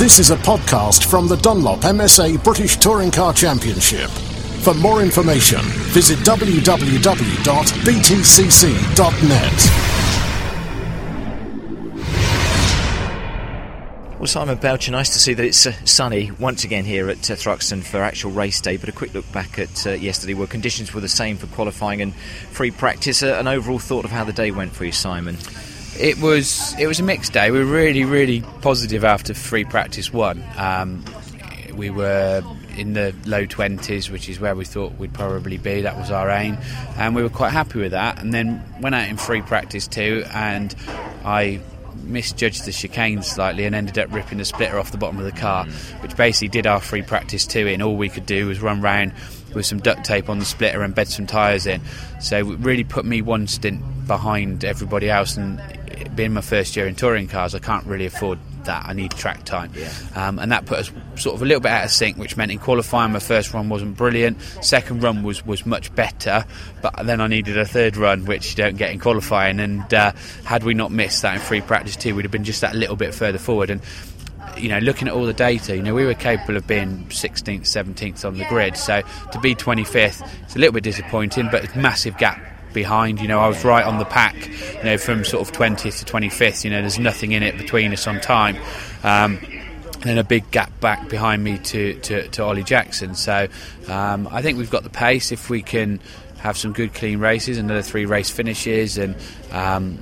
This is a podcast from the Dunlop MSA British Touring Car Championship. For more information, visit www.btcc.net. Well, Simon Belcher, nice to see that it's uh, sunny once again here at uh, Thruxton for actual race day. But a quick look back at uh, yesterday, where conditions were the same for qualifying and free practice. Uh, an overall thought of how the day went for you, Simon? It was it was a mixed day. We were really really positive after free practice one. Um, we were in the low 20s, which is where we thought we'd probably be. That was our aim, and we were quite happy with that. And then went out in free practice two, and I misjudged the chicane slightly and ended up ripping the splitter off the bottom of the car, which basically did our free practice two in. All we could do was run round with some duct tape on the splitter and bed some tyres in. So it really put me one stint behind everybody else, and being my first year in touring cars, I can't really afford that. I need track time. Yeah. Um, and that put us sort of a little bit out of sync, which meant in qualifying, my first run wasn't brilliant. Second run was, was much better, but then I needed a third run, which you don't get in qualifying. And uh, had we not missed that in free practice too, we'd have been just that little bit further forward. And you know, looking at all the data, you know, we were capable of being 16th, 17th on the grid. So to be 25th, it's a little bit disappointing, but massive gap behind. You know, I was right on the pack. You know, from sort of 20th to 25th. You know, there's nothing in it between us on time. Um, and then a big gap back behind me to, to, to Ollie Jackson. So um, I think we've got the pace if we can have some good clean races, another three race finishes, and um,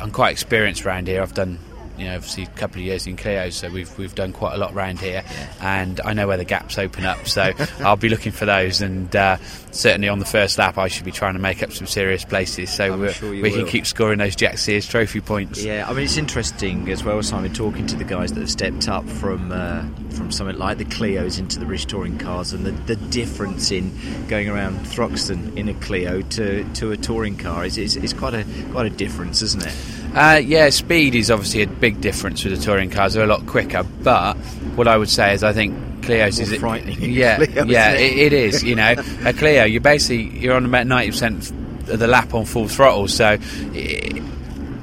I'm quite experienced around here. I've done you know, obviously a couple of years in Clio, so we've we've done quite a lot around here, and I know where the gaps open up. So I'll be looking for those, and uh, certainly on the first lap, I should be trying to make up some serious places, so sure we will. can keep scoring those Jack Sears Trophy points. Yeah, I mean it's interesting as well, Simon, talking to the guys that have stepped up from uh, from something like the Clios into the British touring cars, and the, the difference in going around Thruxton in a Clio to, to a touring car is, is, is quite a quite a difference, isn't it? Uh, yeah, speed is obviously a big difference with the touring cars. They're a lot quicker, but what I would say is I think Clio's More is frightening in Yeah, Clio, yeah, it? it, it is. You know, a Clio, you're basically you're on about ninety percent of the lap on full throttle, so. It,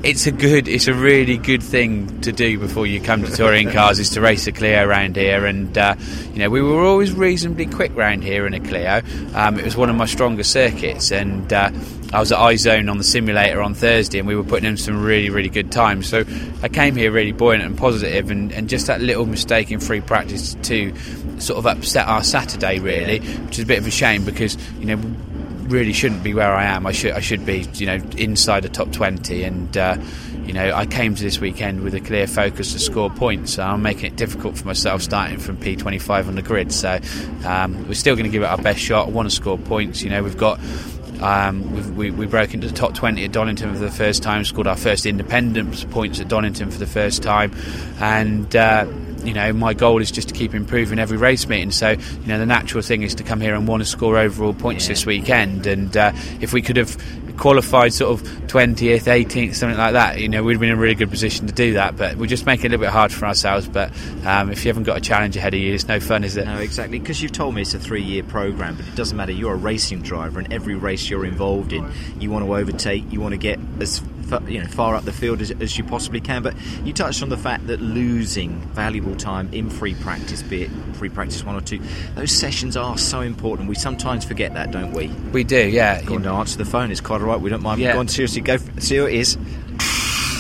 it's a good, it's a really good thing to do before you come to touring cars is to race a Clio around here. And uh, you know, we were always reasonably quick round here in a Clio. Um, it was one of my stronger circuits, and uh, I was at iZone on the simulator on Thursday, and we were putting in some really, really good times. So I came here really buoyant and positive, and, and just that little mistake in free practice to sort of upset our Saturday really, which is a bit of a shame because you know really shouldn't be where I am. I should I should be you know inside the top twenty, and uh, you know I came to this weekend with a clear focus to score points. So I'm making it difficult for myself starting from P25 on the grid. So um, we're still going to give it our best shot. I want to score points. You know we've got. Um, we, we broke into the top 20 at Donington for the first time, scored our first independent points at Donington for the first time, and uh, you know, my goal is just to keep improving every race meeting. So, you know, the natural thing is to come here and want to score overall points Yeah. this weekend. And uh, if we could have qualified sort of 20th, 18th, something like that, you know, we'd have been in a really good position to do that. But we're just making it a little bit hard for ourselves. But um, if you haven't got a challenge ahead of you, it's no fun, is it? No, exactly. Because you've told me it's a three-year program, but it doesn't matter. You're a racing driver, and every race you're involved in, you want to overtake. You want to get as you know far up the field as, as you possibly can. But you touched on the fact that losing valuable time in free practice, be it free practice one or two, those sessions are so important. We sometimes forget that, don't we? We do, yeah. Go on to answer the phone. It's quite all right. We don't mind. Yeah. Go on, seriously. Go. f- See who it is.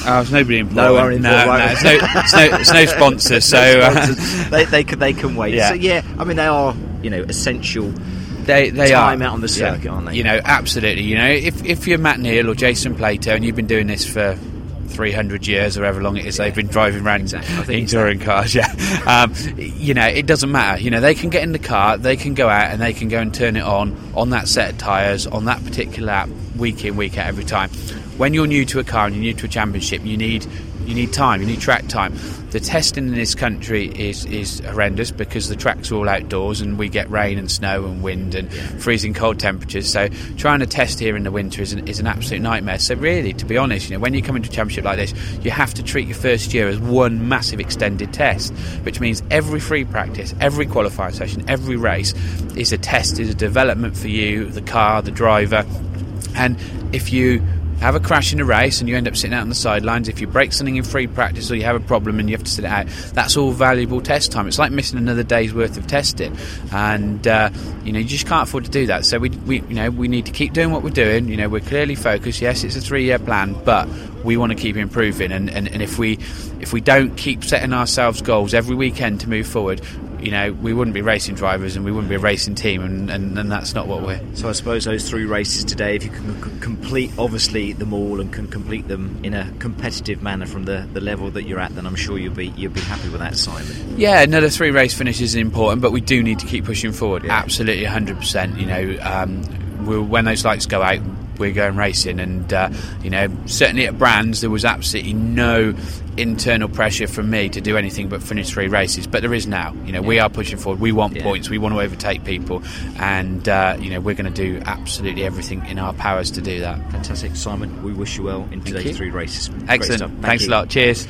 Oh, there's nobody important. No one no, no, it's no, it's no, it's no sponsor. So uh, Sponsors. they, they can they can wait. Yeah. So yeah, I mean they are you know essential. They they time are out on the Yeah. circuit, aren't they? You know, absolutely. You know, if if you're Matt Neal or Jason Plato and you've been doing this for 300 years or however long it is they've been driving around Exactly. In touring cars, yeah. Um, you know, it doesn't matter. You know, they can get in the car, they can go out and they can go and turn it on on that set of tyres on that particular lap, week in, week out, every time. When you're new to a car and you're new to a championship, you need you need time, you need track time. The testing in this country is, is horrendous because the tracks are all outdoors and we get rain and snow and wind and freezing cold temperatures. So trying to test here in the winter is an, is an absolute nightmare. So really, to be honest, you know, when you come into a championship like this, you have to treat your first year as one massive extended test, which means every free practice, every qualifying session, every race is a test, is a development for you, the car, the driver, and if you have a crash in a race and you end up sitting out on the sidelines, if you break something in free practice or you have a problem and you have to sit it out, that's all valuable test time. It's like missing another day's worth of testing, and uh, you know you just can't afford to do that. So we, we you know we need to keep doing what we're doing. You know we're clearly focused. Yes, it's a three-year plan, but we want to keep improving. And, and, and if we if we don't keep setting ourselves goals every weekend to move forward, you know, we wouldn't be racing drivers and we wouldn't be a racing team, and, and, and that's not what we're. So I suppose those three races today, if you can c- complete, obviously, them all and can complete them in a competitive manner from the, the level that you're at, then I'm sure you'll be you'll be happy with that, Simon. Yeah, another three race finish is important, but we do need to keep pushing forward. Yeah. Absolutely, 100%. You know, um, we'll, when those lights go out, we're going racing. And, uh, you know, certainly at Brands, there was absolutely no internal pressure from me to do anything but finish three races. But there is now. You know, yeah. we are pushing forward. We want yeah. points. We want to overtake people. And, uh, you know, we're going to do absolutely everything in our powers to do that. Fantastic. Simon, we wish you well in today's three races. Excellent. Thank Thanks you. a lot. Cheers.